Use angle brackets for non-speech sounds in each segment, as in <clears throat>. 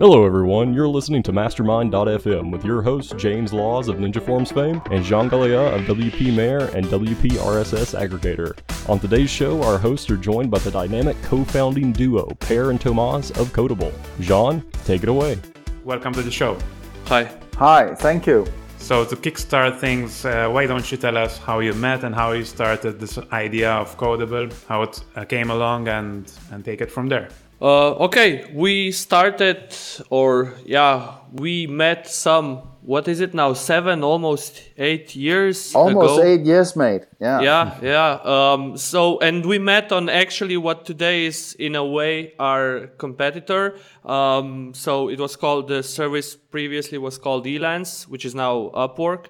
Hello, everyone. You're listening to Mastermind.fm with your hosts James Laws of Ninja Forms fame and Jean Galea of WP Mayor and WP RSS Aggregator. On today's show, our hosts are joined by the dynamic co-founding duo Per and Tomas of Codeable. Jean, take it away. Welcome to the show. Hi. Hi, thank you. So to kickstart things, uh, why don't you tell us how you met and how you started this idea of Codeable, how it uh, came along, and and take it from there. Uh, okay, we started, or yeah, we met some. What is it now? Seven, almost eight years. Almost ago. eight years, mate. Yeah. Yeah, yeah. Um, so, and we met on actually what today is, in a way, our competitor. Um, so it was called the service previously was called Elance, which is now Upwork.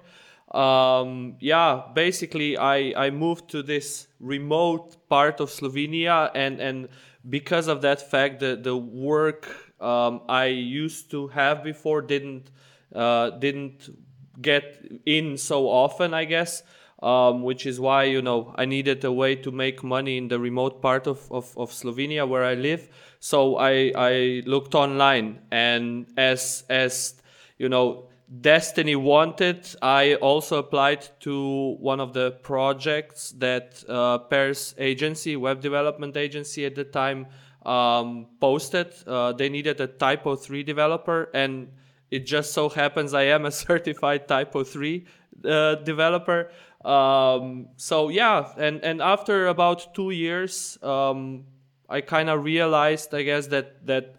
Um, yeah, basically, I I moved to this remote part of Slovenia, and and because of that fact, that the work um, I used to have before didn't uh, didn't get in so often, I guess. Um, which is why you know I needed a way to make money in the remote part of, of, of Slovenia where I live. So I I looked online, and as as you know Destiny wanted, I also applied to one of the projects that uh, agency, web development agency at the time, um, posted. Uh, they needed a Typo 3 developer, and it just so happens I am a <laughs> certified Typo 3 uh, developer. Um, so yeah, and, and after about two years, um, I kind of realized, I guess, that that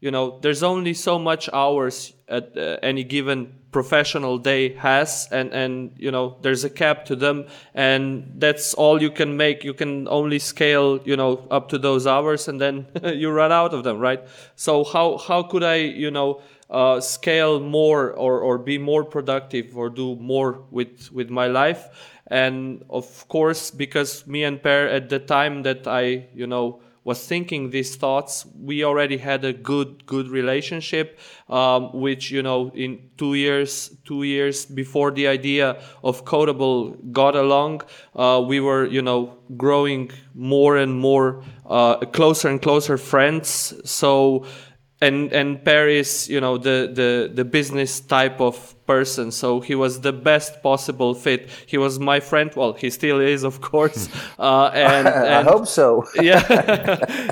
you know there's only so much hours at uh, any given professional day has and and you know there's a cap to them and that's all you can make. You can only scale you know up to those hours and then <laughs> you run out of them right? So how how could i you know uh, scale more or or be more productive or do more with with my life? And of course because me and Per at the time that i you know was thinking these thoughts we already had a good good relationship um, which you know in two years two years before the idea of codeable got along uh, we were you know growing more and more uh, closer and closer friends. So and and Paris, you know, the the the business type of person. So he was the best possible fit. He was my friend. Well, he still is, of course. <laughs> Uh, and, <laughs> and I hope so. <laughs> yeah,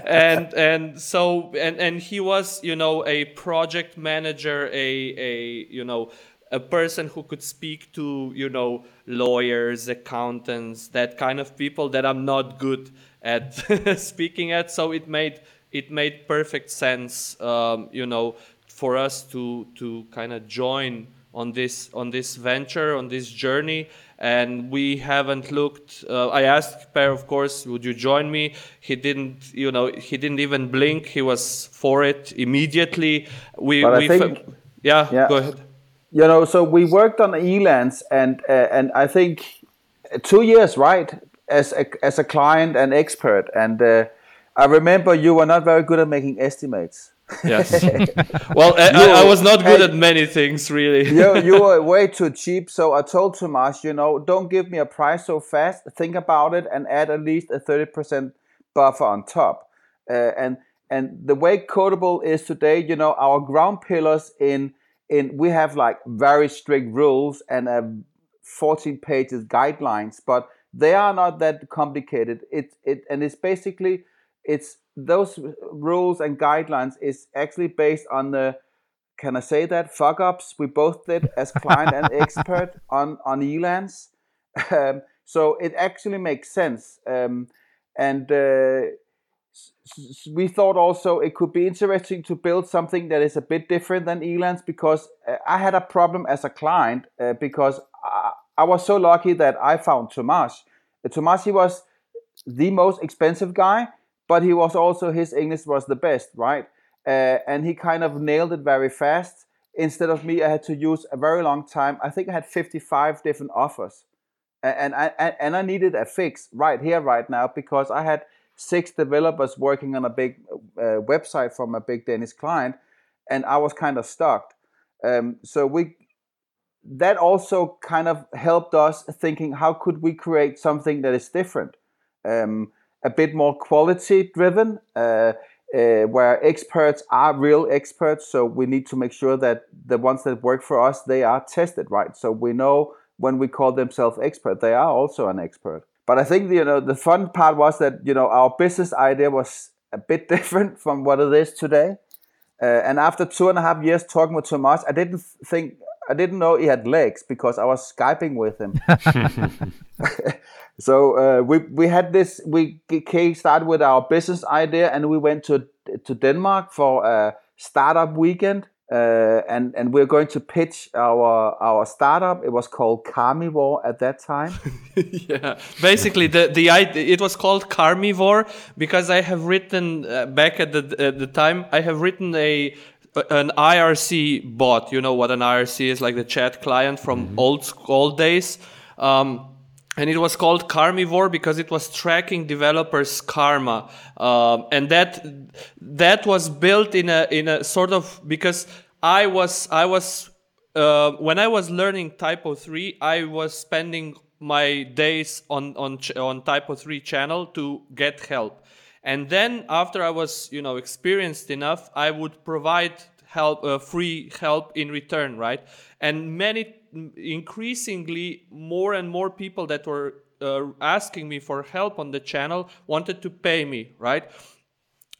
and and so and and he was, you know, a project manager, a a you know a person who could speak to you know lawyers accountants that kind of people that i'm not good at speaking at so it made it made perfect sense, um, you know, for us to to kind of join on this on this venture on this journey. And we haven't looked. Uh, I asked Per, of course, would you join me? He didn't, you know, he didn't even blink. He was for it immediately. We, But I we think- fa- yeah, Yeah. go ahead. You know, so we worked on Elance, and uh, and I think two years, right, as a, as a client and expert. And uh, I remember you were not very good at making estimates. Yes. <laughs> well, I, I, I was not good Hey. at many things, really. you, <laughs> you were way too cheap. So I told Tomas, you know, don't give me a price so fast. Think about it and add at least a 30% buffer on top. Uh, and and the way Codeable is today, you know, our ground pillars in in we have like very strict rules and uh, 14 pages guidelines, but they are not that complicated. It it and it's basically it's those rules and guidelines is actually based on the can I say that fuck ups we both did as client and <laughs> expert on on Elance. Um, so it actually makes sense. Um, and uh, we thought also it could be interesting to build something that is a bit different than Elance because uh, I had a problem as a client uh, because I, I was so lucky that I found Tomas. Uh, Tomas he was the most expensive guy, but he was also his English was the best, right? Uh, and he kind of nailed it very fast. Instead of me, I had to use a very long time. I think I had 55 different offers, and I and- and I needed a fix right here, right now, because I had six developers working on a big uh, website from a big Danish client, and I was kind of stuck. Um, so we that also kind of helped us thinking how could we create something that is different um, a bit more quality driven uh, uh, where experts are real experts. So we need to make sure that the ones that work for us they are tested, right? So we know when we call themselves expert, they are also an expert. But I think you know the fun part was that you know our business idea was a bit <laughs> different from what it is today. Uh, and after two and a half years talking with Tomas, I didn't think I didn't know he had legs because I was skyping with him. <laughs> <laughs> so uh, we we had this. We started with our business idea, and we went to to Denmark for a startup weekend. Uh, and and we're going to pitch our our startup. It was called Carmivore at that time. <laughs> yeah, basically the the it was called Carmivore because I have written uh, back at the at the time I have written a an IRC bot. You know what an IRC is, like the chat client from mm-hmm. old old days. Um, and it was called Carmivore because it was tracking developers' karma, um, and that that was built in a in a sort of because I was I was uh, when I was learning Typo three, I was spending my days on on on Typo three channel to get help, and then after I was you know experienced enough, I would provide help uh, free help in return, right? And many increasingly more and more people that were uh, asking me for help on the channel wanted to pay me, right?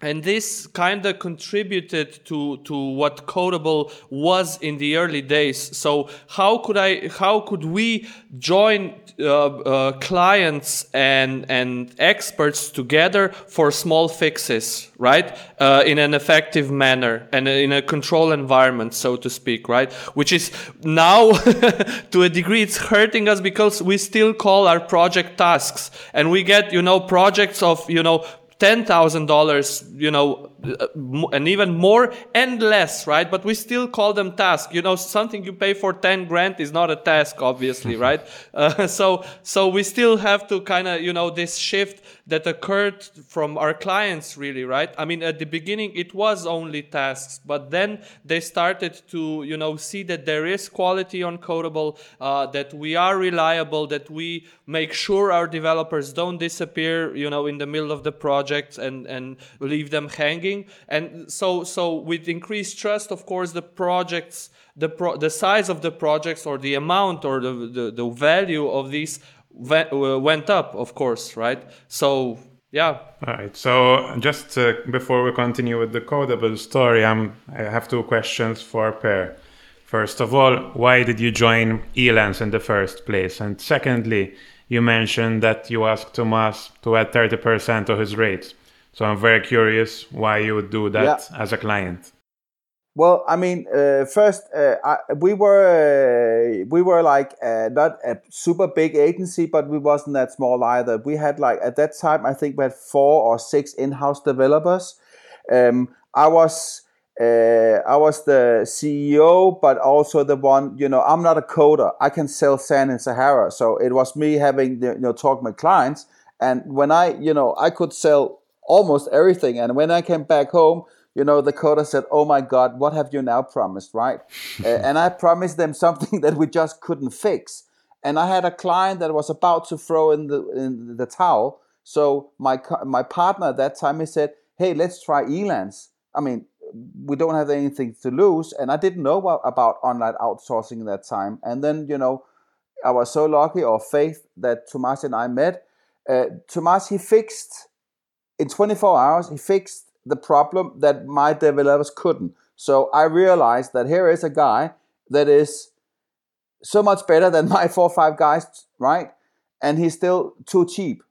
And this kind of contributed to to what Codeable was in the early days. So how could I how could we join uh, uh, clients and and experts together for small fixes, right? Uh, in an effective manner and in a control environment, so to speak, right? Which is now <laughs> to a degree it's hurting us because we still call our project tasks and we get you know projects of you know $10,000, you know, uh, and even more and less, right? But we still call them tasks. You know, something you pay for 10 grand is not a task, obviously, <laughs> right? Uh, so, so we still have to kind of, you know, this shift that occurred from our clients really right i mean at the beginning it was only tasks but then they started to you know see that there is quality on codeable uh, that we are reliable that we make sure our developers don't disappear you know in the middle of the project and and leave them hanging and so so with increased trust of course the projects the pro- the size of the projects or the amount or the, the, the value of these uh, went up, of course, right? So yeah. All right. So just uh, before we continue with the codeable story, I'm, I have two questions for Per. First of all, why did you join Elance in the first place? And secondly, you mentioned that you asked Tomas to add 30% of his rates. So I'm very curious why you would do that yeah. as a client. Well, I mean, uh, first uh, I, we were uh, we were like uh, not a super big agency, but we wasn't that small either. We had like at that time, I think we had four or six in-house developers. Um, I was uh, I was the CEO, but also the one. You know, I'm not a coder. I can sell sand in Sahara, so it was me having the, you know talk with clients. And when I you know I could sell almost everything, and when I came back home you know, the coder said, "Oh my God, what have you now promised?" Right? <laughs> uh, and I promised them something <laughs> that we just couldn't fix. And I had a client that was about to throw in the in the towel. So my my partner at that time he said, "Hey, let's try Elance." I mean, we don't have anything to lose, and I didn't know about online outsourcing that time. And then you know, I was so lucky or faith that Tomas and I met. Uh, Tomas he fixed in 24 hours. He fixed the problem that my developers couldn't. So I realized that here is a guy that is so much better than <laughs> my four or five guys, right? And he's still too cheap.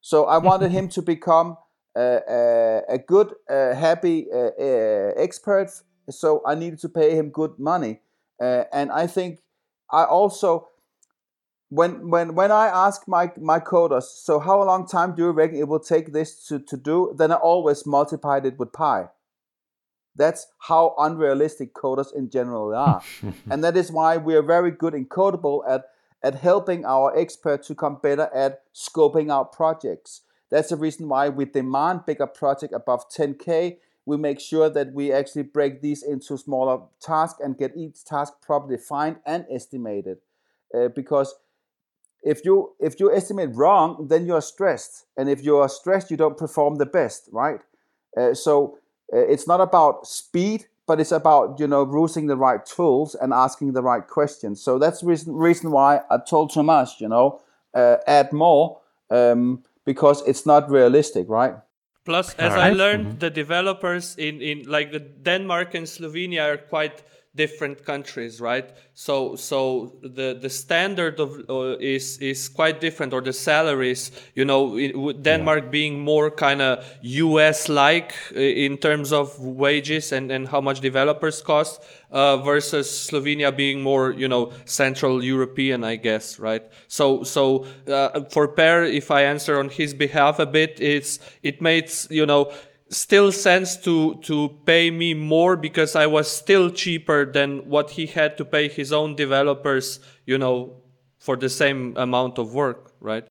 So I wanted <laughs> him to become a, good, uh, happy expert. So I needed to pay him good money. Uh, and I think I also when when when I ask my my coders, so how long time do you reckon it will take this to, to do? Then I always multiplied it with pi. That's how unrealistic coders in general are. <laughs> and that is why we are very good in Codeable at, at helping our experts to come better at scoping out projects. That's the reason why we demand bigger project above 10K. We make sure that we actually break these into smaller tasks and get each task properly defined and estimated. Uh, because if you if you estimate wrong then you're stressed and if you are stressed you don't perform the best right Uh, so uh, it's not about speed, but it's about you know using the right tools and asking the right questions. So that's the reason reason why I told Tomas, you know, uh, add more um, because it's not realistic, right? Plus, as right. I learned, mm-hmm. the developers in, in like the Denmark and Slovenia are quite different countries, right? So so the the standard of uh, is is quite different, or the salaries, you know, Denmark yeah. being more kind of US like uh, in terms of wages and and how much developers cost, uh, versus Slovenia being more, you know, Central European, I guess, right? So so uh, for Per, if I answer on his behalf a bit, it's it makes you know still sense to to pay me more because I was still cheaper than what he had to pay his own developers, you know, for the same amount of work, right?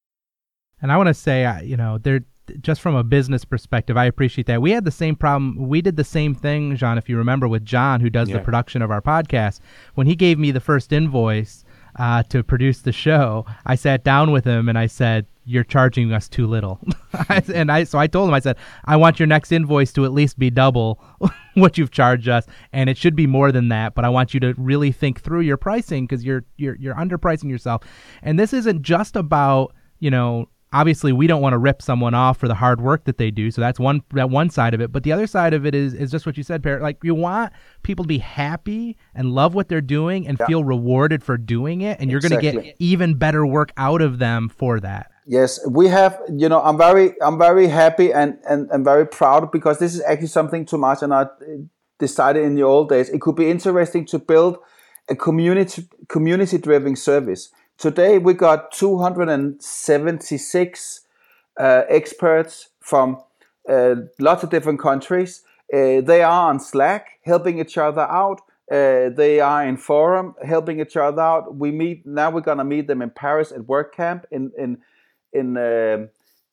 And I want to say, you know, there just from a business perspective, I appreciate that. We had the same problem. We did the same thing, John, if you remember, with John, who does yeah. the production of our podcast. When he gave me the first invoice uh, to produce the show, I sat down with him and I said, you're charging us too little. <laughs> and I so I told him I said I want your next invoice to at least be double <laughs> what you've charged us and it should be more than that, but I want you to really think through your pricing cuz you're you're you're underpricing yourself. And this isn't just about, you know, obviously we don't want to rip someone off for the hard work that they do so that's one that one side of it but the other side of it is is just what you said Parrot. like you want people to be happy and love what they're doing and yeah. feel rewarded for doing it and you're exactly. going to get even better work out of them for that Yes, we have. You know, I'm very, I'm very happy and and, and very proud because this is actually something Tomas and I decided in the old days. It could be interesting to build a community community driven service. Today we got 276 uh, experts from uh, lots of different countries. Uh, they are on Slack helping each other out. Uh, they are in forum helping each other out. We meet now. We're gonna meet them in Paris at WordCamp in in in uh,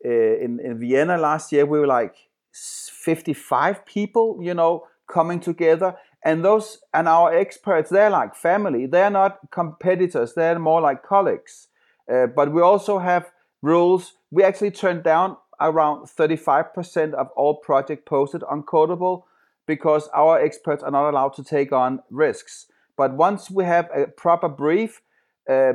in in Vienna last year, we were like 55 people, you know, coming together. And those and our experts, they're like family. They're not competitors. They're more like colleagues. Uh, but we also have rules. We actually turned down around 35% of all project posted on Codeable because our experts are not allowed to take on risks. But once we have a proper brief, uh,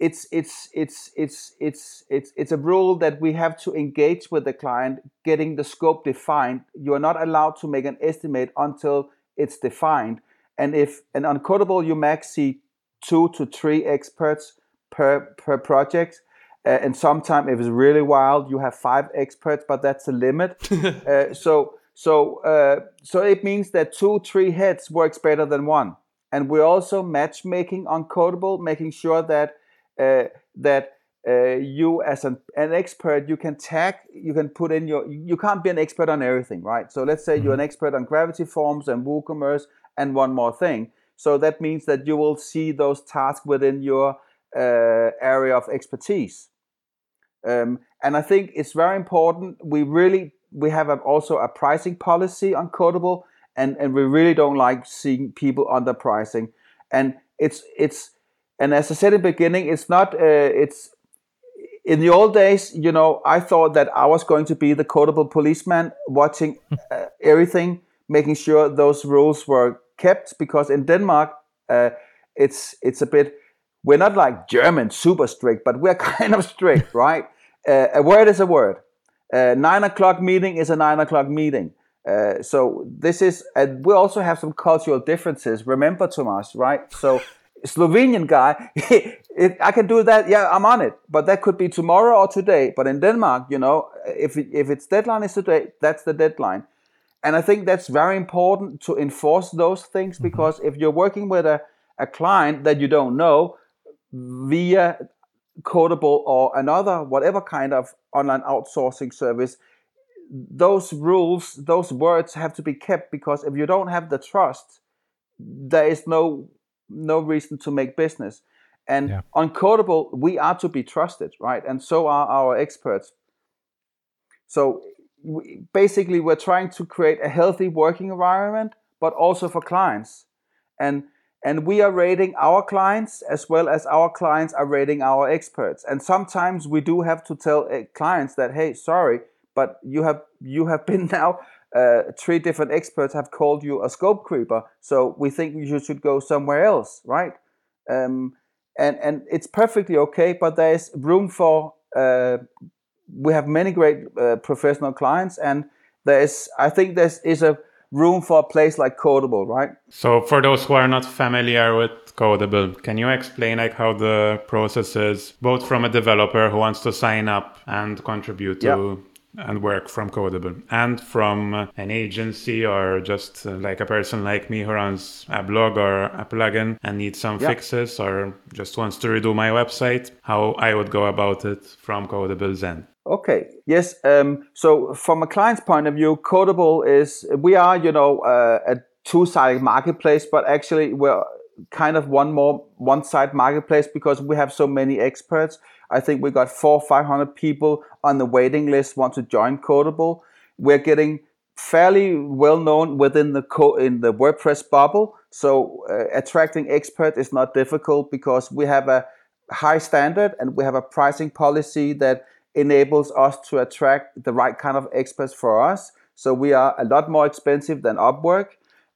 it's it's it's it's it's it's it's a rule that we have to engage with the client getting the scope defined. You are not allowed to make an estimate until it's defined. And if an on Codeable you max see two to three experts per per project uh, and sometimes if it's really wild you have five experts but that's a limit. <laughs> Uh, so so uh, so it means that two three heads works better than one. And we're also matchmaking on Codeable, making sure that that uh, you as an, an expert you can tag you can put in your you can't be an expert on everything right? So let's say mm-hmm. you're an expert on gravity forms and woocommerce and one more thing. So that means that you will see those tasks within your uh, area of expertise. Um, and i think it's very important. We really we have a, also a pricing policy on codeable and and we really don't like seeing people underpricing. And it's it's and as I said in the beginning, it's not. Uh, it's in the old days. You know, I thought that I was going to be the codeable policeman, watching <laughs> uh, everything, making sure those rules were kept. Because in Denmark, uh, it's it's a bit. We're not like German, super strict, but we're <laughs> kind of strict, <laughs> right? Uh, a word is a word. Uh, nine o'clock meeting is a nine o'clock meeting. Uh, so this is, and we also have some cultural differences. Remember, Tomas, right? So Slovenian guy, <laughs> if I can do that, yeah, I'm on it. But that could be tomorrow or today. But in Denmark, you know, if it, if its deadline is today, that's the deadline. And I think that's very important to enforce those things mm-hmm. because if you're working with a, a client that you don't know via Codeable or another, whatever kind of online outsourcing service, those rules, those words have to be kept because if you don't have the trust, there is no no reason to make business. And yeah. on Codeable, we are to be trusted, right? And so are our experts. So we, basically, we're trying to create a healthy working environment, but also for clients. And and we are rating our clients as well as our clients are rating our experts. And sometimes we do have to tell uh, clients that, hey, sorry, but you have you have been <laughs> now uh, three different experts have called you a scope creeper, so we think you should go somewhere else, right? Um, and and it's perfectly okay, but there's room for. Uh, we have many great uh, professional clients, and there's I think there's is a room for a place like Codeable, right? So for those who are not familiar with Codeable, can you explain like how the process is, both from a developer who wants to sign up and contribute to and work from Codeable and from uh, an agency or just uh, like a person like me who runs a blog or a plugin and needs some yeah. fixes or just wants to redo my website, how I would go about it from Codeable's end. Okay. Yes. Um, so from a client's point of view, Codeable is we are you know uh, a two-sided marketplace, but actually we're kind of one more one-side marketplace because we have so many experts I think we've got four, 500 people on the waiting list want to join Codeable. We're getting fairly well known within the co- in the WordPress bubble. So uh, attracting experts is not difficult because we have a high standard and we have a pricing policy that enables us to attract the right kind of experts for us. So we are a lot more expensive than Upwork.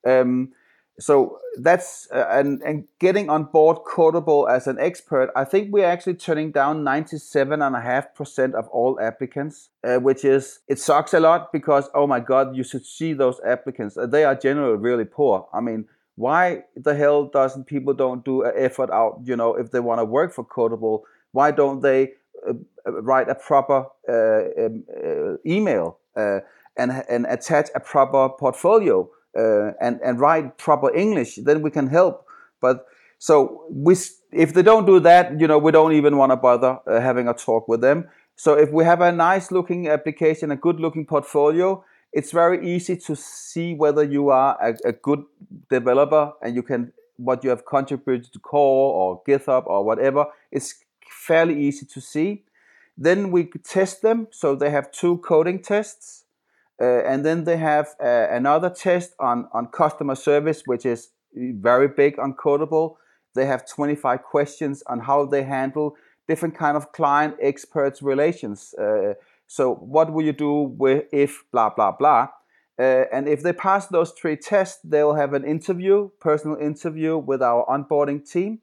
Um, so that's uh, and and getting on board Codeable as an expert. I think we're actually turning down ninety seven and a half percent of all applicants, uh, which is it sucks a lot because oh my god, you should see those applicants. Uh, they are generally really poor. I mean, why the hell doesn't people don't do an effort out? You know, if they want to work for Codeable, why don't they uh, uh write a proper uh, um, email and and attach a proper portfolio? Uh, and and write proper English, then we can help. But so we, if they don't do that, you know, we don't even want to bother uh, having a talk with them. So if we have a nice looking application, a good looking portfolio, it's very easy to see whether you are a, a good developer and you can what you have contributed to core or GitHub or whatever. It's fairly easy to see. Then we test them. So they have two coding tests and then they have uh, another test on, on customer service, which is very big on Codeable. They have 25 questions on how they handle different kind of client experts relations. Uh, so what will you do with if blah blah blah? Uh, and if they pass those three tests, they will have an interview, personal interview with our onboarding team.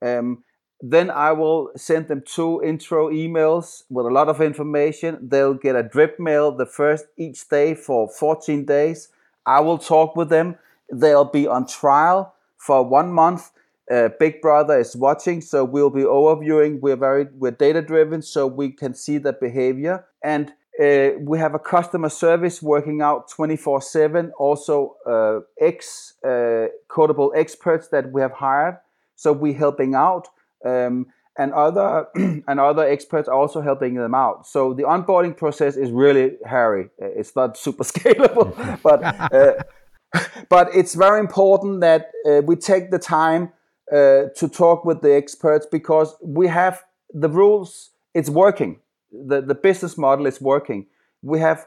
Um, then I will send them two intro emails with a lot of information. They'll get a drip mail the first each day for 14 days. I will talk with them. They'll be on trial for one month. Uh, Big Brother is watching, so we'll be overviewing. We're very we're data driven, so we can see the behavior. And uh, we have a customer service working out 24 7. Also, uh, ex uh, Codeable experts that we have hired. So we're helping out um, and other <clears throat> and other experts are also helping them out. So the onboarding process is really hairy. It's not <laughs> super scalable, <laughs> but uh, but it's very important that uh, we take the time uh, to talk with the experts because we have the rules. It's working. the The business model is working. We have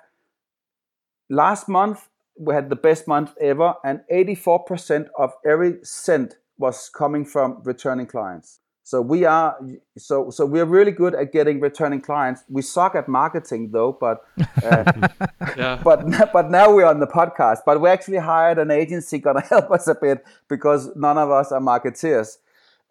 last month we had the best month ever, and 84% of every cent was coming from returning clients. So we are so so we're really good at getting returning clients. We suck at marketing though, but uh, <laughs> yeah. but but now we're on the podcast. But we actually hired an agency gonna <laughs> help us a bit because none of us are marketeers.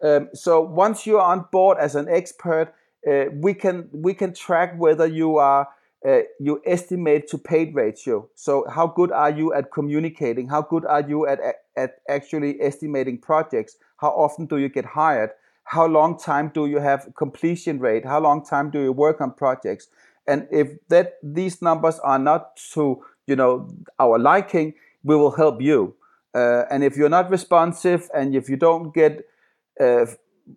Um, so once you're on board as an expert, uh, we can we can track whether you are uh, you estimate to paid ratio. So how good are you at communicating? How good are you at at actually estimating projects? How often do you get hired? How long time do you have completion rate? How long time do you work on projects? And if that these numbers are not to you know our liking we will help you. Uh, and if you're not responsive and if you don't get uh,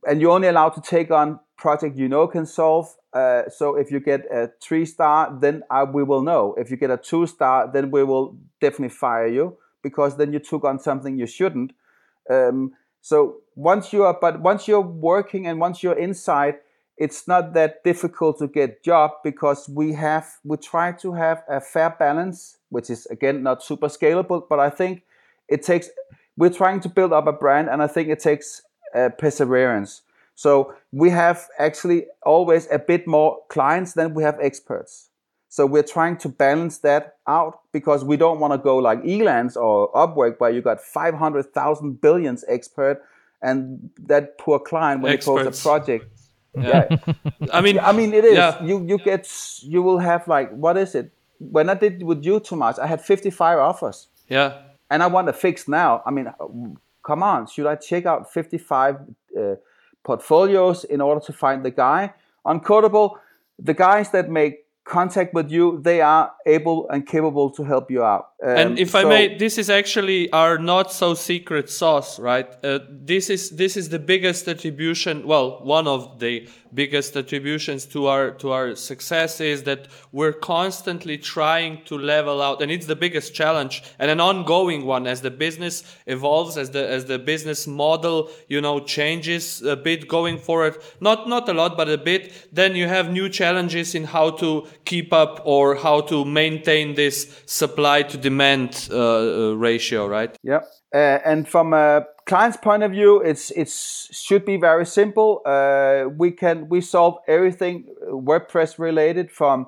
and you're only allowed to take on project you know can solve uh, so if you get a three star then I, we will know. If you get a two star then we will definitely fire you because then you took on something you shouldn't. Um, so once you are, but once you're working and once you're inside, it's not that difficult to get job because we have we try to have a fair balance, which is again not super scalable, but I think it takes. We're trying to build up a brand, and I think it takes uh, perseverance. So we have actually always a bit more clients than we have experts. So we're trying to balance that out because we don't want to go like Elance or Upwork where you got 500,000 billions expert and that poor client when Experts. he posts a project. Yeah. yeah. <laughs> I mean, I mean, it is. Yeah. You you get you will have like what is it? When I did with you, too much, I had 55 offers. Yeah. And I want to fix now. I mean, come on, should I check out 55 uh, portfolios in order to find the guy? On Codeable, the guys that make contact with you, they are able and capable to help you out. Um, and if so, I may, this is actually our not so secret sauce, right? Uh, this is this is the biggest attribution. Well, one of the biggest attributions to our to our success is that we're constantly trying to level out, and it's the biggest challenge and an ongoing one as the business evolves, as the as the business model you know changes a bit going forward. Not not a lot, but a bit. Then you have new challenges in how to keep up or how to maintain this supply to demand uh, uh, ratio, right? Yeah. Uh, and from a client's point of view, it's it should be very simple. Uh, we can we solve everything WordPress related from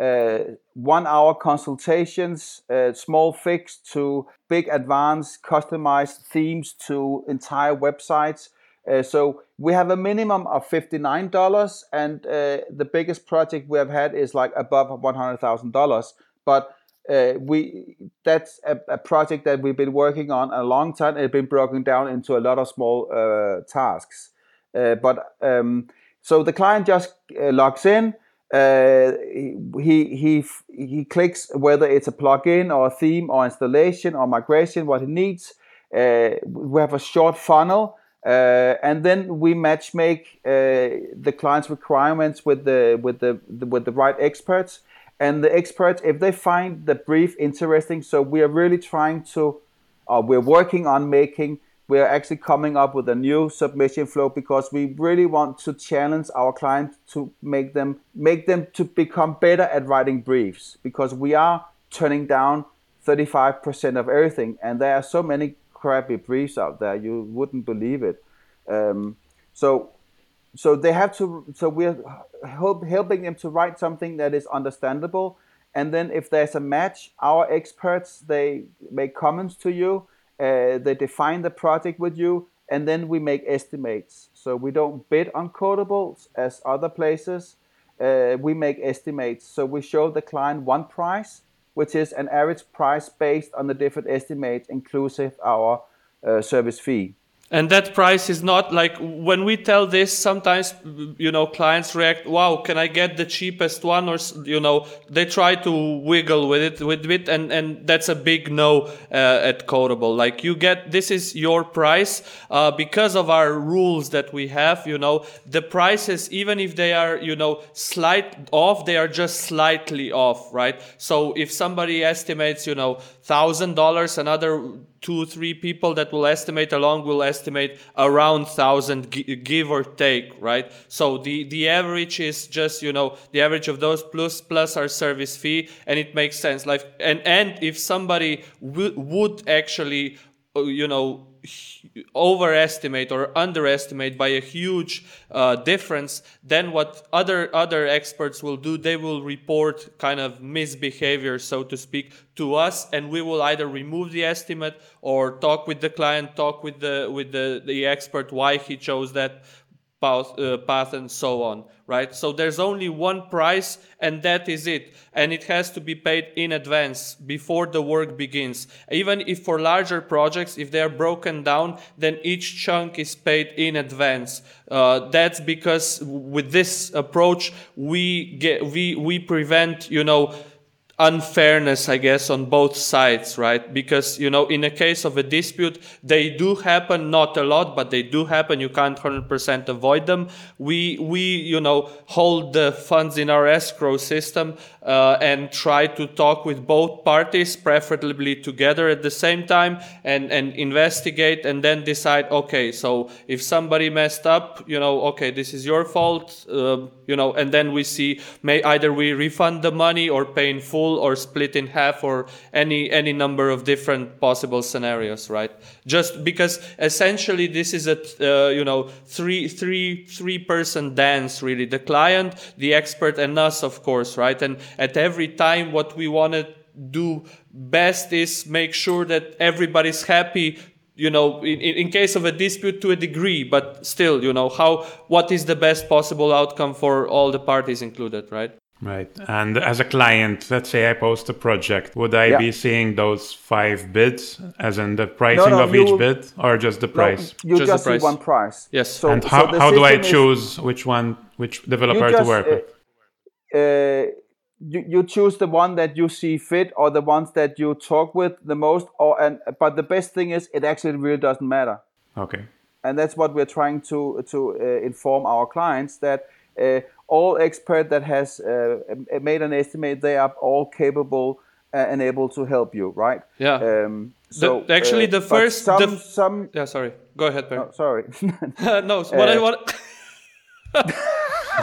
uh, one hour consultations, uh, small fix to big advanced customized themes to entire websites. Uh, so we have a minimum of $59 and uh, the biggest project we have had is like above $100,000. But uh, we that's a, a, project that we've been working on a long time. It's been broken down into a lot of small uh, tasks. Uh, but um, so the client just uh, logs in. Uh, he he he clicks whether it's a plugin or a theme or installation or migration, what he needs. Uh, we have a short funnel. and then we match make the client's requirements with the with the, the with the right experts and the experts if they find the brief interesting so we are really trying to uh, we're working on making we're actually coming up with a new submission flow because we really want to challenge our clients to make them make them to become better at writing briefs because we are turning down 35% of everything. And there are so many crappy briefs out there. You wouldn't believe it. Um, so so they have to so we're help, helping them to write something that is understandable. And then if there's a match our experts they make comments to you uh, they define the project with you and then we make estimates. So we don't bid on codeables as other places. Uh, we make estimates. So we show the client one price which is an average price based on the different estimates inclusive our uh, service fee and that price is not like when we tell this sometimes you know clients react wow can i get the cheapest one? Or you know they try to wiggle with it with it and and that's a big no uh, at codeable. Like you get this is your price uh, because of our rules that we have you know. The prices even if they are you know slight off they are just slightly off right? So if somebody estimates you know thousand dollars another two three people that will estimate along will estimate around thousand give or take right? So the the average is just you know the average of those plus plus our service fee and it makes sense. Like and and if somebody would actually uh, you know overestimate or underestimate by a huge uh, difference, then what other other experts will do, they will report kind of misbehavior, so to speak, to us, and we will either remove the estimate or talk with the client, talk with the with the, the expert why he chose that path, uh, path and so on, right? So there's only one price and that is it. And it has to be paid in advance before the work begins. Even if for larger projects, if they are broken down, then each chunk is paid in advance. Uh, that's because with this approach, we get, we, we prevent, you know, unfairness, I guess, on both sides, right? Because, you know, in a case of a dispute, they do happen, not a lot, but they do happen. You can't 100% avoid them. We, we, you know, hold the funds in our escrow system, uh, and try to talk with both parties, preferably together at the same time and, and investigate and then decide, okay, so if somebody messed up, you know, okay, this is your fault, uh, you know, and then we see may either we refund the money or pay in full or split in half or any any number of different possible scenarios right? Just because essentially this is a uh, you know three three three person dance really. The client the expert and us of course right? And at every time what we want to do best is make sure that everybody's happy you know in, in case of a dispute to a degree but still you know how what is the best possible outcome for all the parties included right Right. And as a client, let's say I post a project, would I Yeah. be seeing those five bids as in the pricing no, of each will- bid or just the price? You Just the just, see one price. Yes. So, and how, the how do I system is- choose which one, which developer you to work uh, with? uh, you, you choose the one that you see fit or the ones that you talk with the most or and but the best thing is it actually really doesn't matter Okay. and that's what we're trying to to uh, inform our clients that uh, all expert that has uh, made an estimate they are all capable uh, and able to help you right Yeah. um, so The- actually, uh, the first- some the- some yeah sorry go ahead Per. oh, sorry <laughs> no so <laughs> what i Uh, want <laughs>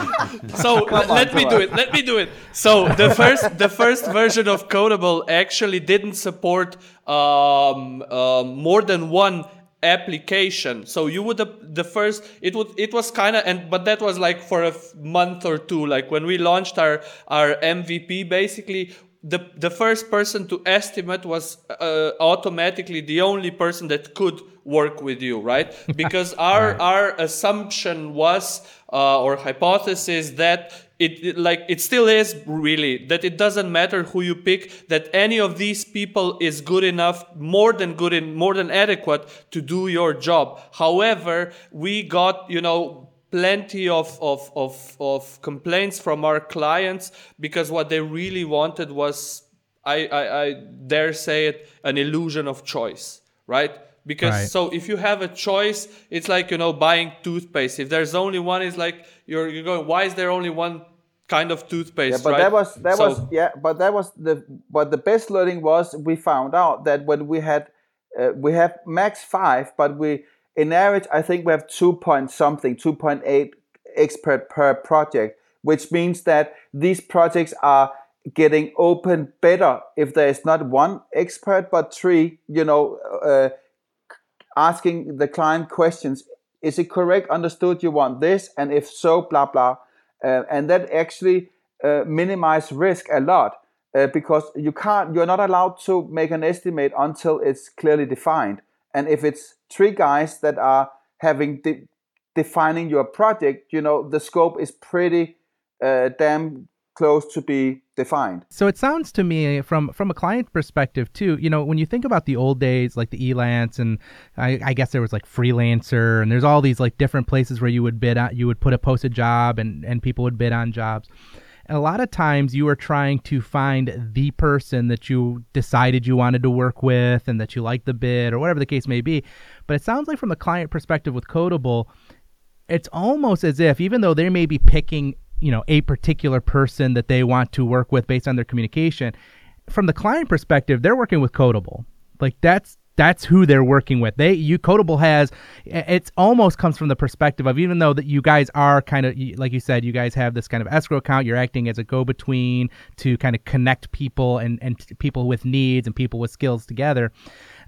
<laughs> so let, let me come do it let me do it. So the first the first version of codeable actually didn't support um, um, more than one application. So you would have the first it would it was kind of and but that was like for a f- month or two. Like when we launched our our mvp basically the the first person to estimate was uh, automatically the only person that could work with you right? <laughs> Because our our assumption was uh, or hypothesis that it, it like it still is really that it doesn't matter who you pick that any of these people is good enough more than good and more than adequate to do your job. However we got you know plenty of, of, of, of complaints from our clients because what they really wanted was I, I, I dare say it an illusion of choice right because Right. so if you have a choice it's like you know buying toothpaste if there's only one it's like you're, you're going why is there only one kind of toothpaste Yeah, but right? that was that So- was yeah, but that was the but the best learning was we found out that when we had uh, we have max five, but we in average I think we have two point something, two point eight expert per project, which means that these projects are getting open better if there is not one expert but three. You know, uh, asking the client questions. Is it correct? Understood? You want this, and if so, blah blah uh, and that actually uh, minimize risk a lot uh, because you can't you're not allowed to make an estimate until it's clearly defined and if it's three guys that are having de- defining your project you know the scope is pretty uh, damn close to be defined So it sounds to me from from a client perspective too. You know, when you think about the old days, like the Elance, and I, I guess there was like freelancer, and there's all these like different places where you would bid on, you would put a posted job, and and people would bid on jobs. And a lot of times you are trying to find the person that you decided you wanted to work with and that you like the bid or whatever the case may be. But it sounds like from a client perspective with Codeable, it's almost as if even though they may be picking you know a particular person that they want to work with based on their communication. From the client perspective they're working with codeable. Like that's that's who they're working with. They you codeable has it's almost comes from the perspective of even though that you guys are kind of like you said you guys have this kind of escrow account you're acting as a go-between to kind of connect people and and people with needs and people with skills together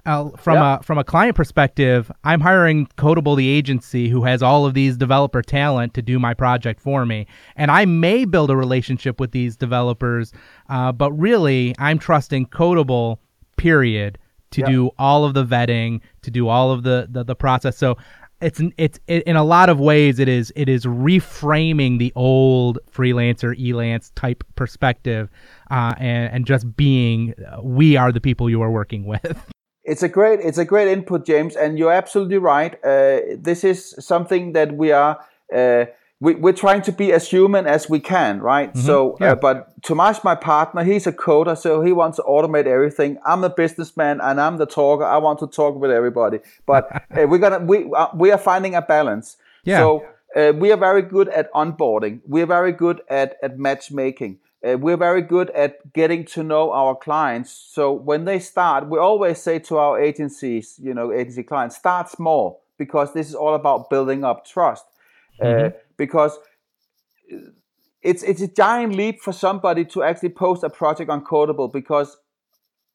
uh, from Yeah. a from a client perspective, I'm hiring Codeable, the agency, who has all of these developer talent to do my project for me, and I may build a relationship with these developers, uh, but really, I'm trusting Codeable, period, to Yeah. do all of the vetting, to do all of the the, the process. So. It's it's it, in a lot of ways it is it is reframing the old freelancer elance type perspective, uh, and and just being uh, we are the people you are working with. <laughs> It's a great it's a great input, James, and you're absolutely right. Uh, this is something that we are uh, we, we're trying to be as human as we can, right? So, Yeah. uh, but Tomas, my partner, he's a coder, so he wants to automate everything. I'm a businessman and I'm the talker. I want to talk with everybody, but <laughs> uh, we're gonna we uh, we are finding a balance. Yeah. So uh, we are very good at onboarding. We are very good at at matchmaking. Uh, we're very good at getting to know our clients. So when they start, we always say to our agencies, you know, agency clients, start small because this is all about building up trust. Uh, because it's it's a giant leap for somebody to actually post a project on Codeable because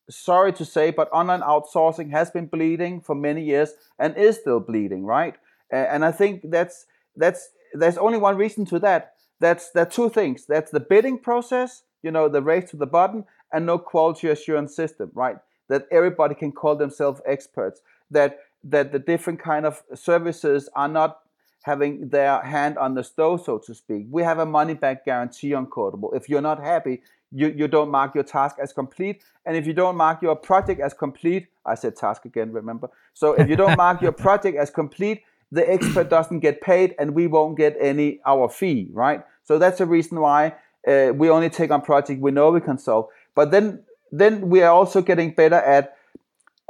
sorry to say, but online outsourcing has been bleeding for many years and is still bleeding, right? Uh, and I think that's that's there's only one reason to that. That's are two things. That's the bidding process. you know, the race to the bottom, and no quality assurance system, right? That everybody can call themselves experts. That that the different kind of services are not having their hand on the stove, so to speak. We have a money back guarantee on Codeable. If you're not happy, you, you don't mark your task as complete. And if you don't mark your project as complete, I said task again, remember? So if you don't mark your <laughs> project as complete, the expert doesn't get paid and we won't get any our fee, right? So that's the reason why uh, we only take on project we know we can solve. But then then we are also getting better at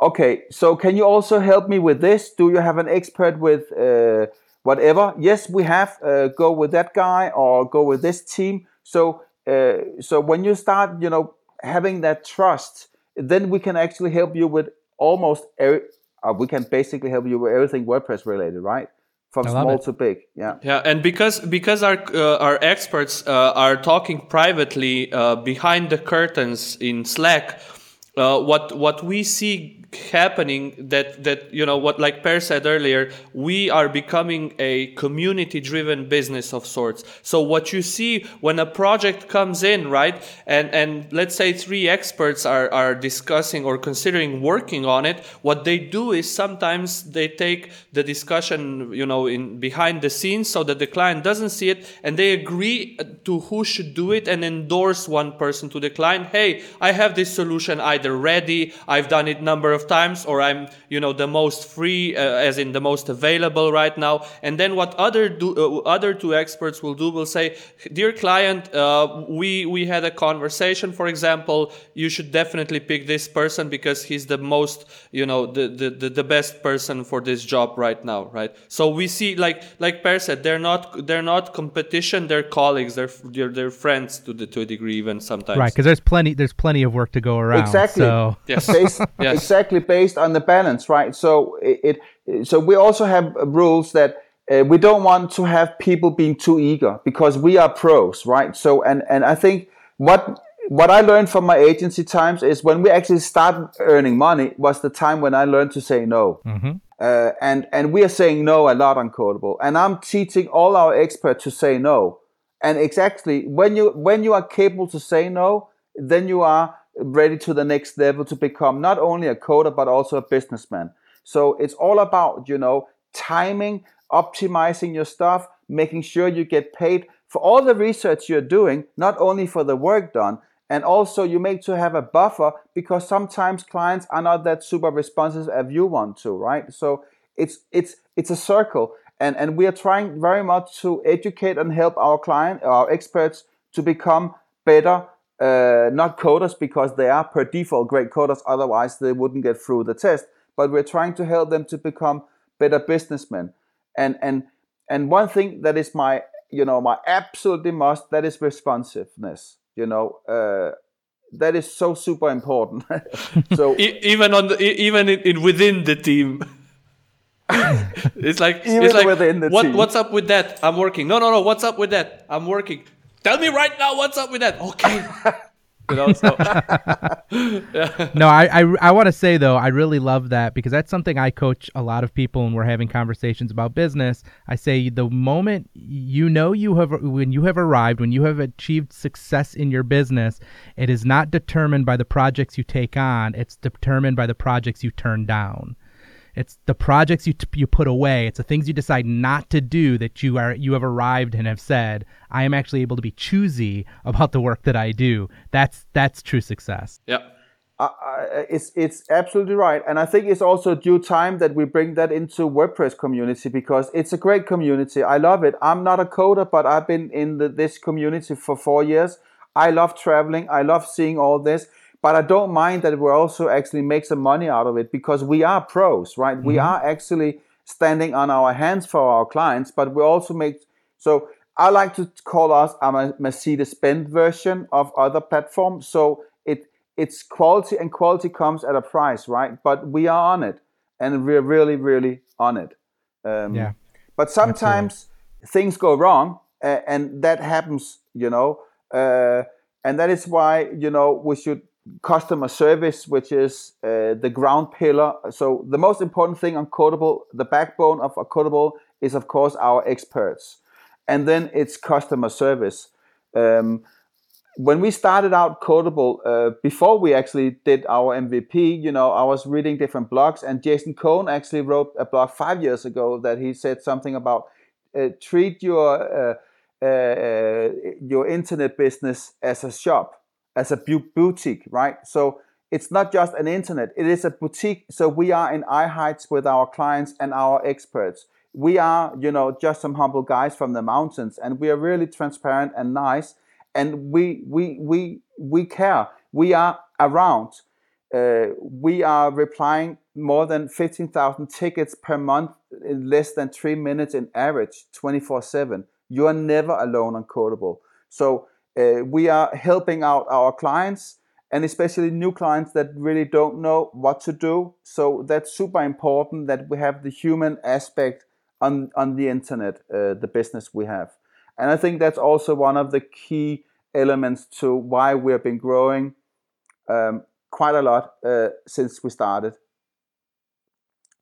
okay, so can you also help me with this? Do you have an expert with uh, whatever? Yes, we have. Uh, go with that guy or go with this team. So uh, so when you start, you know, having that trust, then we can actually help you with almost uh, we can basically help you with everything WordPress related, right? From small it. to big, yeah. Yeah, and because because our uh, our experts uh, are talking privately uh, behind the curtains in Slack, uh, what what we see happening that that you know what like Per said earlier we are becoming a community driven business of sorts. So what you see when a project comes in right and and let's say three experts are are discussing or considering working on it what they do is sometimes they take the discussion you know in behind the scenes so that the client doesn't see it and they agree to who should do it and endorse one person to the client. Hey i have this solution either ready i've done it number of times or I'm, you know, the most free, uh, as in the most available right now. And then what other do, uh, other two experts will do will say, dear client, uh, we, we had a conversation, for example, you should definitely pick this person because he's the most, you know, the, the, the, the best person for this job right now, right? So we see, like, like Per said, they're not, they're not competition, they're colleagues, they're, they're, they're friends to the, to a degree even sometimes. Right. Cause there's plenty, there's plenty of work to go around. Exactly. So. Yes. yes. Exactly based on the balance, right? So it, it so we also have rules that uh, we don't want to have people being too eager because we are pros, right? So and and I think what what I learned from my agency times is when we actually start earning money was the time when I learned to say no. Mm-hmm. Uh, and and we are saying no a lot on Codeable, and I'm teaching all our experts to say no. And exactly when you when you are capable to say no, then you are ready to the next level to become not only a coder but also a businessman. So it's all about, you know, timing, optimizing your stuff, making sure you get paid for all the research you're doing, not only for the work done, and also you make to have a buffer because sometimes clients are not that super responsive as you want to, right? So it's it's it's a circle. And and we are trying very much to educate and help our client, our experts to become better uh, not coders because they are per default great coders, otherwise they wouldn't get through the test. But we're trying to help them to become better businessmen. And and and one thing that is my you know my absolutely must that is responsiveness. You know. Uh, that is so super important. <laughs> so even on the even in, in within the team, <laughs> it's like even it's like within the what, team. what's up with that? I'm working. No, no, no. What's up with that? I'm working. Tell me right now what's up with that. Okay. <laughs> You know, so, yeah. <laughs> No, I I, I want to say though, I really love that because that's something I coach a lot of people and we're having conversations about business. I say the moment you know you have when you have arrived, when you have achieved success in your business, it is not determined by the projects you take on. It's determined by the projects you turn down. It's the projects you t- you put away. It's the things you decide not to do that you are you have arrived and have said, I am actually able to be choosy about the work that I do. That's that's true success. Yeah. Uh, it's it's absolutely right, and I think it's also due time that we bring that into WordPress community because it's a great community. I love it. I'm not a coder, but I've been in the, this community for four years. I love traveling. I love seeing all this but I don't mind that we also actually make some money out of it because we are pros, right? Mm-hmm. We are actually standing on our hands for our clients, but we also make so I like to call us a Mercedes-Benz version of other platforms. So it it's quality and quality comes at a price, right? But we are on it, and we're really, really on it. Um, yeah. But sometimes Absolutely. things go wrong, uh, and that happens, you know. Uh, and that is why you know we should customer service, which is uh, the ground pillar. So the most important thing on Codeable, the backbone of Codeable is of course our experts, and then it's customer service. Um, when we started out Codeable, uh, before we actually did our MVP, you know, I was reading different blogs, and Jason Cohen actually wrote a blog five years ago that he said something about uh, treat your uh, uh your internet business as a shop, as a bu- boutique, right? So it's not just an internet; it is a boutique. So we are in eye heights with our clients and our experts. We are, you know, just some humble guys from the mountains, and we are really transparent and nice and we we we we care. We are around. Uh, we are replying more than 15,000 tickets per month in less than three minutes in average, 24 7. You are never alone on Codeable. So we are helping out our clients and especially new clients that really don't know what to do. So that's super important that we have the human aspect on, on the internet, uh, the business we have. And I think that's also one of the key elements to why we have been growing um, quite a lot uh, since we started.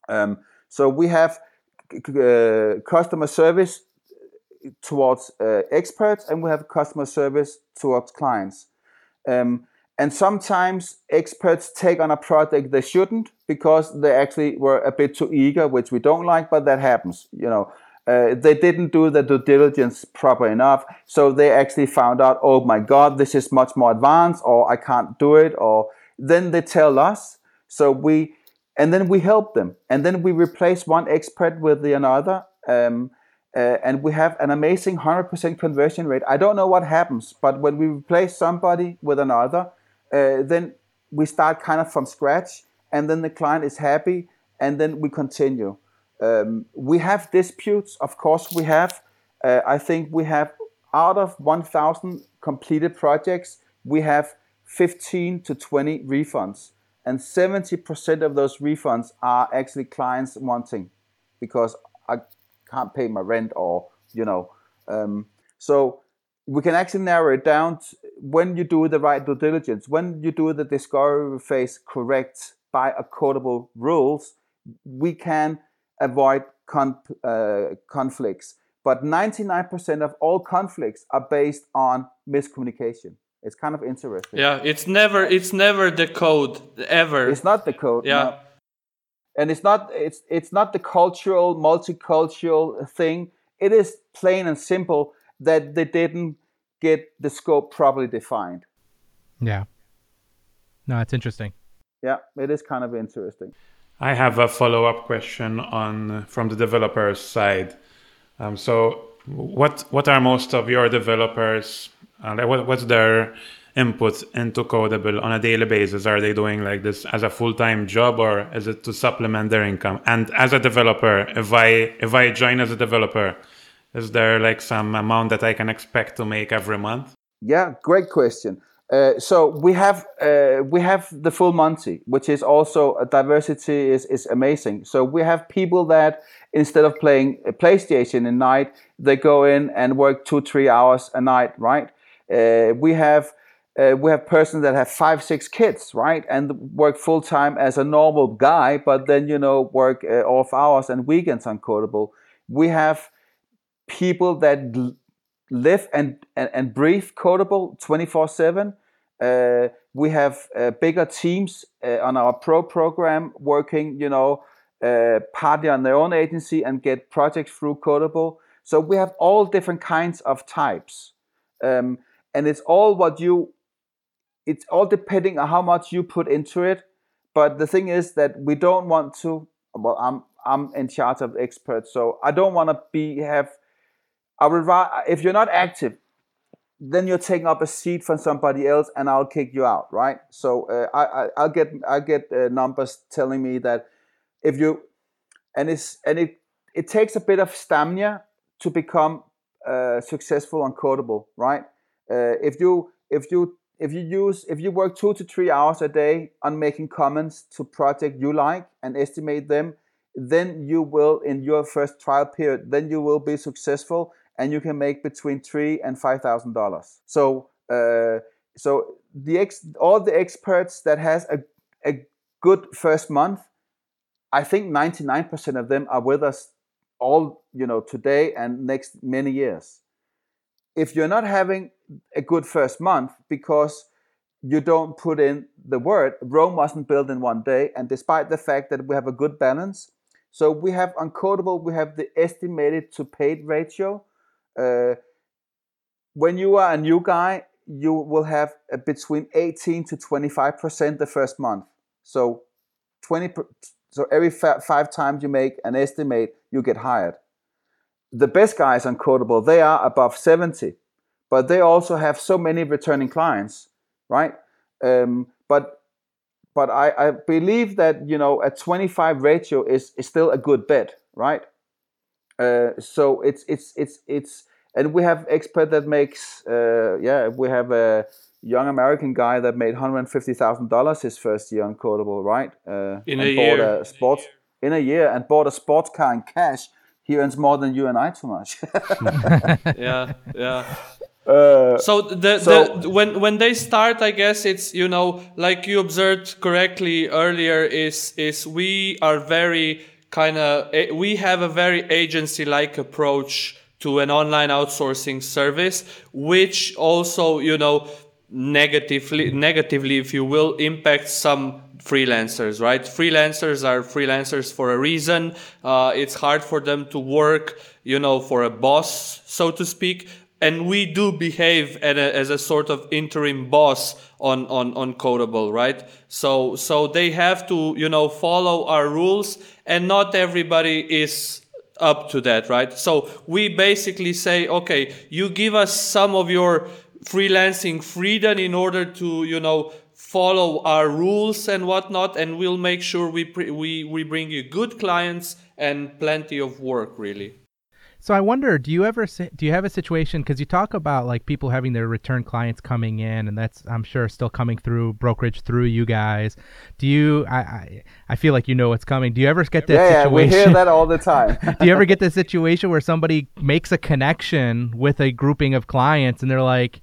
Um, so we have uh, customer service towards uh, experts and we have customer service towards clients. Um, and sometimes experts take on a project they shouldn't because they actually were a bit too eager, which we don't like, but that happens. You know, uh, they didn't do the due diligence proper enough. So they actually found out, oh my God, this is much more advanced, or I can't do it, or then they tell us. So we, and then we help them. And then we replace one expert with the another. Um, uh, and we have an amazing 100% conversion rate. I don't know what happens, but when we replace somebody with another, uh, then we start kind of from scratch, and then the client is happy, and then we continue. Um, we have disputes, of course, we have. Uh, I think we have out of 1,000 completed projects, we have 15 to 20 refunds. And 70% of those refunds are actually clients wanting because I can't pay my rent or, you know. Um, so we can actually narrow it down when you do the right due diligence, when you do the discovery phase correct by a codable rules, we can avoid con- uh, conflicts. But 99% of all conflicts are based on miscommunication. It's kind of interesting. Yeah, it's never it's never the code ever. It's not the code. Yeah. No. And it's not it's it's not the cultural multicultural thing. It is plain and simple that they didn't get the scope properly defined. Yeah. No, it's interesting. Yeah, it is kind of interesting. I have a follow up question on from the developers side. Um, so, what what are most of your developers? Uh, what, what's their input into Codeable on a daily basis? Are they doing like this as a full time job, or is it to supplement their income? And as a developer, if I if I join as a developer, is there like some amount that I can expect to make every month? Yeah, great question. Uh, so we have uh, we have the full Monty, which is also a diversity is, is amazing. So we have people that instead of playing PlayStation at night, they go in and work two three hours a night, right? Uh, we have uh, we have persons that have five six kids, right, and work full time as a normal guy, but then you know work uh, off hours and weekends on Codeable. We have people that live and, and, and breathe Codeable 24 7 uh, we have uh, bigger teams uh, on our pro program working, you know, uh, partly on their own agency and get projects through Codeable. So we have all different kinds of types, um, and it's all what you. It's all depending on how much you put into it. But the thing is that we don't want to. Well, I'm I'm in charge of experts, so I don't want to be have. I would rather if you're not active, then you're taking up a seat from somebody else and I'll kick you out, right? So uh, I, I will get I get uh, numbers telling me that if you and it's and it it takes a bit of stamina to become uh, successful on Codeable, right? Uh, if you if you if you use if you work two to three hours a day on making comments to project you like and estimate them, then you will in your first trial period, then you will be successful and you can make between three and five thousand dollars. So, uh, so the ex, all the experts that has a, a good first month, I think ninety nine percent of them are with us all you know today and next many years. If you're not having a good first month because you don't put in the word, Rome wasn't built in one day. And despite the fact that we have a good balance, so we have on Codeable, we have the estimated to paid ratio. Uh, when you are a new guy, you will have between 18 to 25 percent the first month. So 20. So every five times you make an estimate, you get hired. The best guys on Codeable, they are above 70, but they also have so many returning clients, right? Um, but but I, I believe that you know a 25 ratio is, is still a good bet, right? Uh, so it's it's it's it's and we have expert that makes uh, yeah we have a young American guy that made hundred and fifty thousand dollars his first year on Codeable, right? Uh, in a year. A sports, in a year, and bought a sports car in cash. He earns more than you and I too much. <laughs> yeah, yeah. Uh, so the, so the when when they start, I guess it's you know like you observed correctly earlier is is we are very kind of eh, we have a very agency like approach to an online outsourcing service, which also you know negatively negatively if you will impact some freelancers right freelancers are freelancers for a reason uh, it's hard for them to work you know for a boss so to speak and we do behave a, as a sort of interim boss on, on, on Codeable, right? So, so they have to, you know, follow our rules and not everybody is up to that, right? So we basically say, okay, you give us some of your freelancing freedom in order to you know follow our rules and whatnot and we'll make sure we pre- we we bring you good clients and plenty of work really so I wonder, do you ever do you have a situation because you talk about like people having their return clients coming in, and that's I'm sure still coming through brokerage through you guys. Do you? I I, I feel like you know what's coming. Do you ever get that yeah, situation? Yeah, we hear that all the time. <laughs> do you ever get the situation where somebody makes a connection with a grouping of clients, and they're like,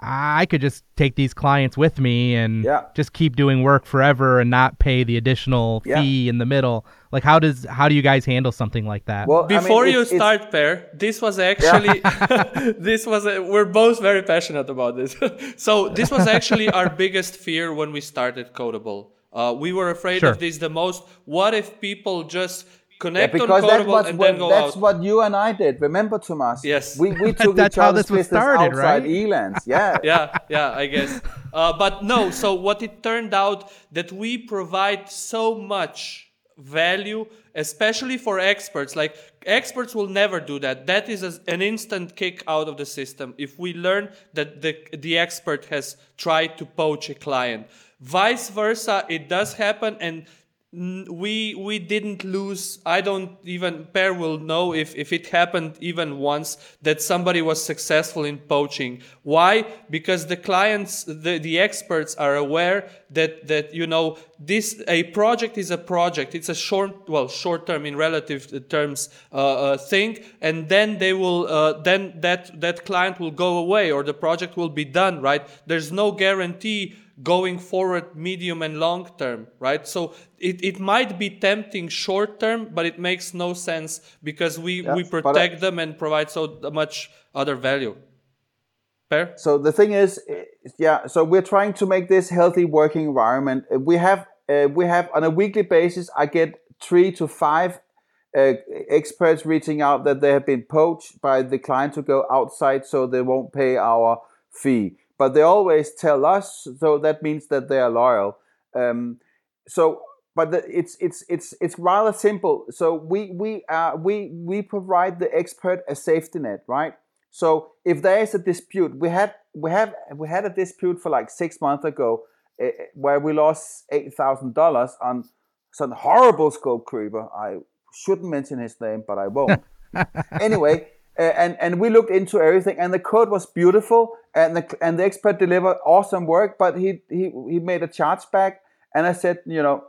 I could just take these clients with me and yeah. just keep doing work forever and not pay the additional yeah. fee in the middle. Like how does how do you guys handle something like that? Well, before I mean, you start, Per, this was actually yeah. <laughs> <laughs> this was a, we're both very passionate about this. <laughs> so this was actually our biggest fear when we started Codeable. Uh, we were afraid sure. of this the most. What if people just connect yeah, because on Codeable and then go that's out. what you and I did. Remember, Tomas? Yes. We, we <laughs> took each other's business started, outside right? Elance. <laughs> Yeah. yeah, yeah, I guess. Uh, but no, so what it turned out that we provide so much value, especially for experts. Like experts will never do that. That is a, an instant kick out of the system. If we learn that the, the expert has tried to poach a client. Vice versa, it does happen and we we didn't lose i don't even per will know if if it happened even once that somebody was successful in poaching. Why? Because the clients the, the experts are aware that that you know this a project is a project. It's a short well short term in relative terms uh, uh, thing and then they will uh, then that that client will go away or the project will be done right? There's no guarantee going forward medium and long term right? So it, it might be tempting short term but it makes no sense because we we protect them and provide so much other value. Per? so the thing is yeah so we're trying to make this healthy working environment. We have uh, we have on a weekly basis i get three to five uh, experts reaching out that they have been poached by the client to go outside so they won't pay our fee but they always tell us, so that means that they are loyal. Um, so, but the, it's it's it's it's rather simple. So we we uh, we we provide the expert a safety net, right? So if there is a dispute, we had we have we had a dispute for like six months ago uh, where we lost eight thousand dollars on some horrible scope creeper. I shouldn't mention his name, but I won't. <laughs> anyway, uh, and and we looked into everything, and the code was beautiful, and the and the expert delivered awesome work. But he he he made a charge back, and I said, you know,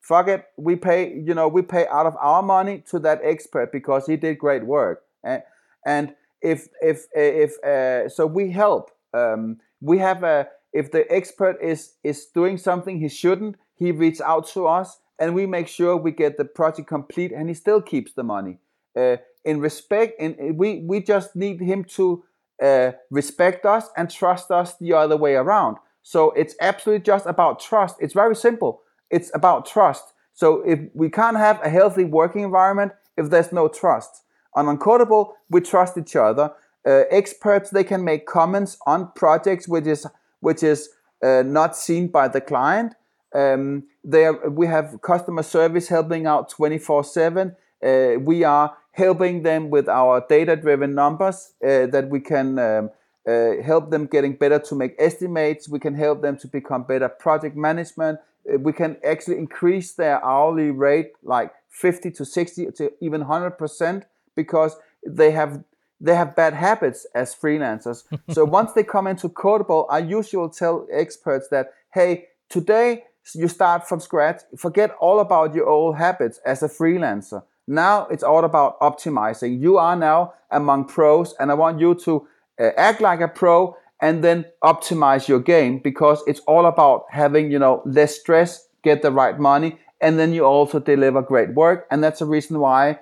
fuck it, we pay you know we pay out of our money to that expert because he did great work, and and if if if uh, so we help. Um, we have a if the expert is is doing something he shouldn't, he reaches out to us, and we make sure we get the project complete, and he still keeps the money. Uh, in respect, and we we just need him to uh, respect us and trust us the other way around. So it's absolutely just about trust. It's very simple. It's about trust. So if we can't have a healthy working environment if there's no trust. On Uncodable, we trust each other. Uh, experts they can make comments on projects which is which is uh, not seen by the client. Um, there we have customer service helping out 24 7 uh, we are helping them with our data driven numbers uh, that we can um, uh, help them getting better to make estimates we can help them to become better project management uh, we can actually increase their hourly rate like 50 to 60 to even 100% because they have they have bad habits as freelancers. <laughs> so once they come into Codeable, I usually tell experts that, hey, today you start from scratch. Forget all about your old habits as a freelancer. Now it's all about optimizing. You are now among pros, and I want you to uh, act like a pro and then optimize your game because it's all about having you know less stress, get the right money, and then you also deliver great work. And that's the reason why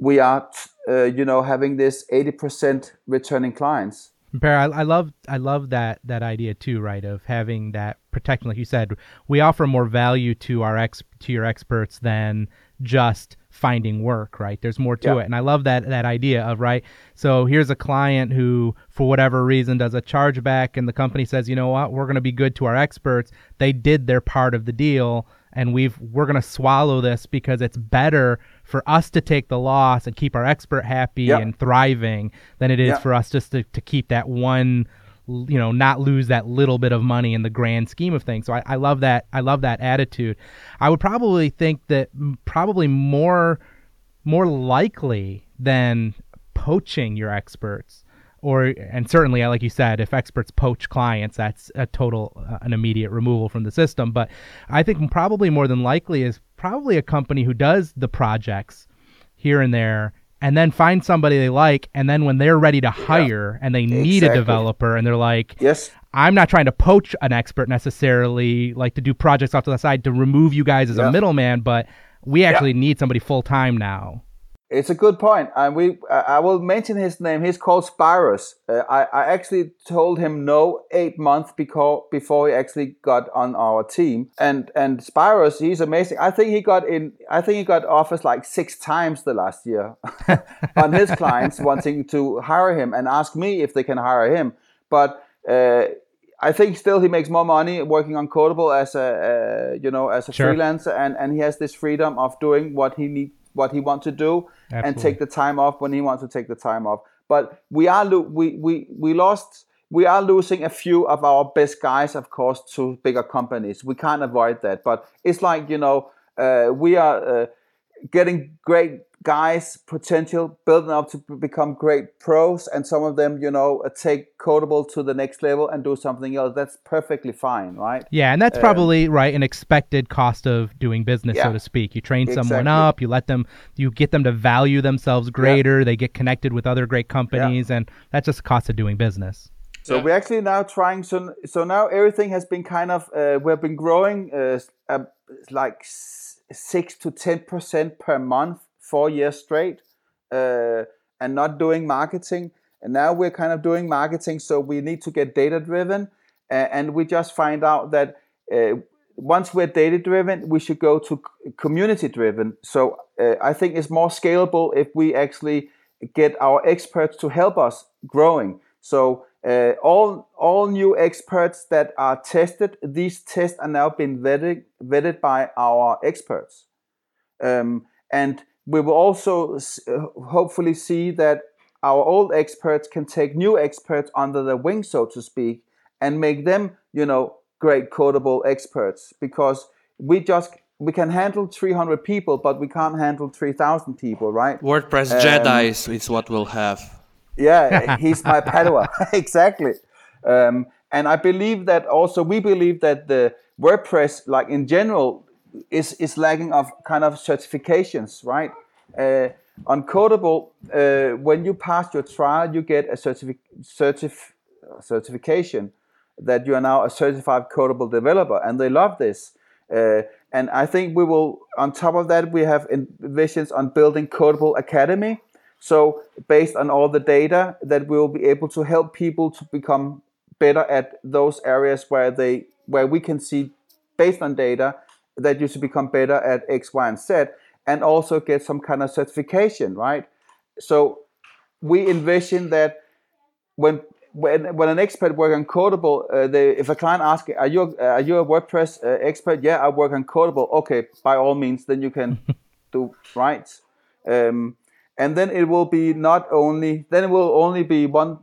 we are uh, you know having this 80% returning clients. Per, I, I love I love that that idea too, right? Of having that protection, like you said, we offer more value to our ex to your experts than just finding work, right? There's more to yeah. it. And I love that that idea of right. So here's a client who for whatever reason does a chargeback and the company says, "You know what? We're going to be good to our experts. They did their part of the deal and we've we're going to swallow this because it's better for us to take the loss and keep our expert happy yep. and thriving than it is yep. for us just to, to keep that one you know not lose that little bit of money in the grand scheme of things. So I, I love that i love that attitude. I would probably think that probably more more likely than poaching your experts or and certainly like you said if experts poach clients that's a total uh, an immediate removal from the system. But i think probably more than likely is probably a company who does the projects here and there and then find somebody they like and then when they're ready to hire yeah, and they need exactly. a developer and they're like yes i'm not trying to poach an expert necessarily like to do projects off to the side to remove you guys as yeah. a middleman but we actually yeah. need somebody full time now it's a good point, and we I will mention his name. He's called Spyrus. Uh, I I actually told him no eight months because before he actually got on our team. And and Spyrus, he's amazing. I think he got in. I think he got offers like six times the last year <laughs> on his <laughs> clients wanting to hire him and ask me if they can hire him. But uh, I think still he makes more money working on Codeable as a uh, you know as a sure. freelancer, and and he has this freedom of doing what he need what he wants to do Absolutely. and take the time off when he wants to take the time off. But we are lo- we we we lost we are losing a few of our best guys, of course, to bigger companies. We can't avoid that. But it's like you know uh, we are uh, getting great guys potential building up to become great pros and some of them you know uh, take codeable to the next level and do something else that's perfectly fine right yeah and that's um, probably right an expected cost of doing business yeah, so to speak you train exactly. someone up you let them you get them to value themselves greater yeah. they get connected with other great companies yeah. and that's just cost of doing business so we're actually now trying so so now everything has been kind of uh, we've been growing uh, uh, like six to ten percent per month four years straight uh, and not doing marketing. And now we're kind of doing marketing, so we need to get data driven. And we just find out that uh, once we're data driven, we should go to community driven. So uh, I think it's more scalable if we actually get our experts to help us growing. So uh, all all new experts that are tested, these tests are now being vetted vetted by our experts, um, and we will also uh, hopefully see that our old experts can take new experts under their wing, so to speak, and make them, you know, great codeable experts because we just we can handle 300 people, but we can't handle 3,000 people, right? WordPress um, Jedi is what we'll have. Yeah, <laughs> he's my Padawan. <laughs> exactly. Um, and I believe that also, we believe that the WordPress, like in general, is is lacking of kind of certifications, right? Uh, on Codeable, uh, when you pass your trial, you get a certif- certification that you are now a certified Codeable developer, and they love this. Uh, and I think we will, on top of that, we have visions on building Codeable Academy. So based on all the data, that we'll be able to help people to become better at those areas where they where we can see based on data that you should become better at X, Y, and Z, and also get some kind of certification, right? So we envision that when when when an expert work on Codeable, uh, they, if a client asks, "Are you uh, are you a WordPress uh, expert?" Yeah, I work on Codeable. Okay, by all means, then you can <laughs> do right. Um, and then it will be not only then it will only be one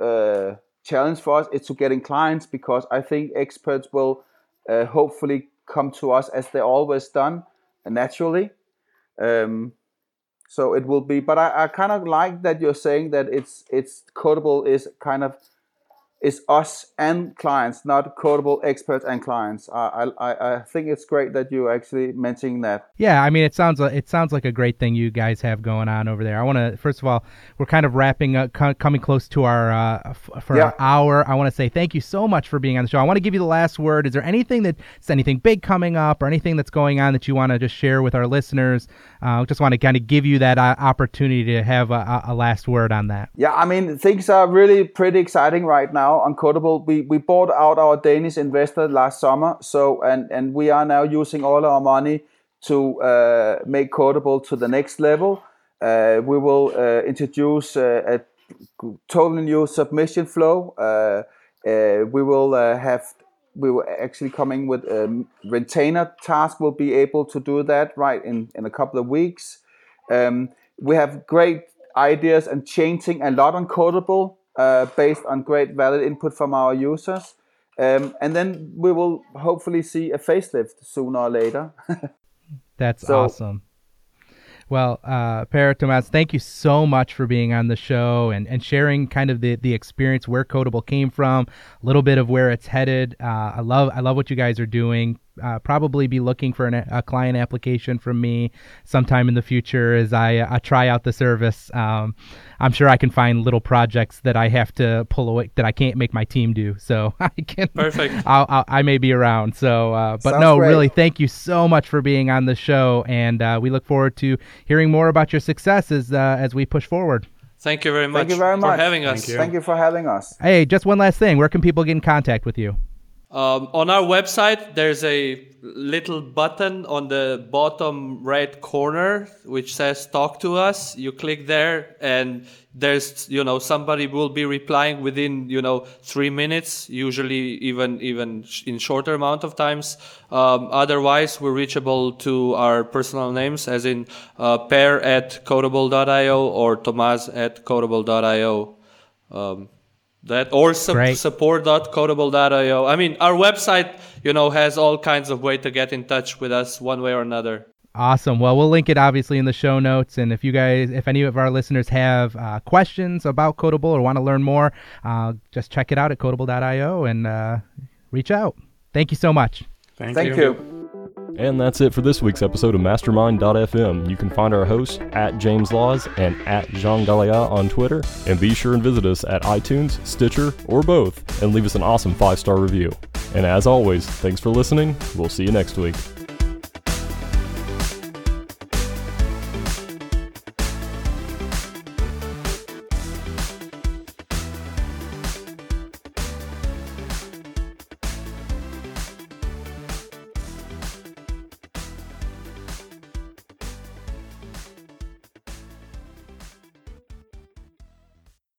uh, challenge for us is to getting clients because I think experts will uh, hopefully come to us as they always done naturally. Um, so it will be, but I, I kind of like that you're saying that it's it's Codeable is kind of is us and clients, not Codeable experts and clients. I, I I think it's great that you actually mentioning that. Yeah, I mean it sounds it sounds like a great thing you guys have going on over there. I want to first of all, we're kind of wrapping up, coming close to our uh, for yeah. our hour. I want to say thank you so much for being on the show. I want to give you the last word. Is there anything that is anything big coming up or anything that's going on that you want to just share with our listeners? I uh, just want to kind of give you that uh, opportunity to have a, a last word on that. Yeah, I mean things are really pretty exciting right now on Codeable. We we bought out our Danish investor last summer, so and and we are now using all our money to uh, make Codeable to the next level. Uh, we will uh, introduce uh, a totally new submission flow. Uh, uh, we will have we will actually coming with a um, retainer task. We'll be able to do that right in in a couple of weeks. Um, we have great ideas and changing a lot on Codeable uh, based on great valid input from our users. Um, and then we will hopefully see a facelift sooner or later. <laughs> That's so, awesome. Well, uh, Per Tomas, thank you so much for being on the show and, and sharing kind of the, the experience where Codeable came from, a little bit of where it's headed. Uh, I love I love what you guys are doing uh, probably be looking for an, a client application from me sometime in the future as I, uh, try out the service. Um, I'm sure I can find little projects that I have to pull away that I can't make my team do. So <laughs> I can. Perfect. I'll, I'll, i may be around. So, uh, but Sounds no, great. really, thank you so much for being on the show, and uh, we look forward to hearing more about your successes uh, as we push forward. Thank you very much. Thank you very much for having us. Thank you. Thank you for having us. Hey, just one last thing. Where can people get in contact with you? Um, on our website, there's a little button on the bottom right corner which says talk to us. You click there and there's, you know, somebody will be replying within, you know, three minutes, usually even, even in shorter amount of times. Um, otherwise, we're reachable to our personal names as in, uh, Per at codeable.io or Tomas at codeable.io. Um, that or su- support.codeable.io. I mean, our website, you know, has all kinds of way to get in touch with us one way or another. Awesome. Well, we'll link it obviously in the show notes. And if you guys, if any of our listeners have uh, questions about Codeable or want to learn more, uh, just check it out at codeable.io and uh, reach out. Thank you so much. Thank, Thank you. you. And that's it for this week's episode of Mastermind.fm. You can find our hosts at James Laws and at Jean Galea on Twitter. And be sure and visit us at iTunes, Stitcher, or both, and leave us an awesome five star review. And as always, thanks for listening. We'll see you next week.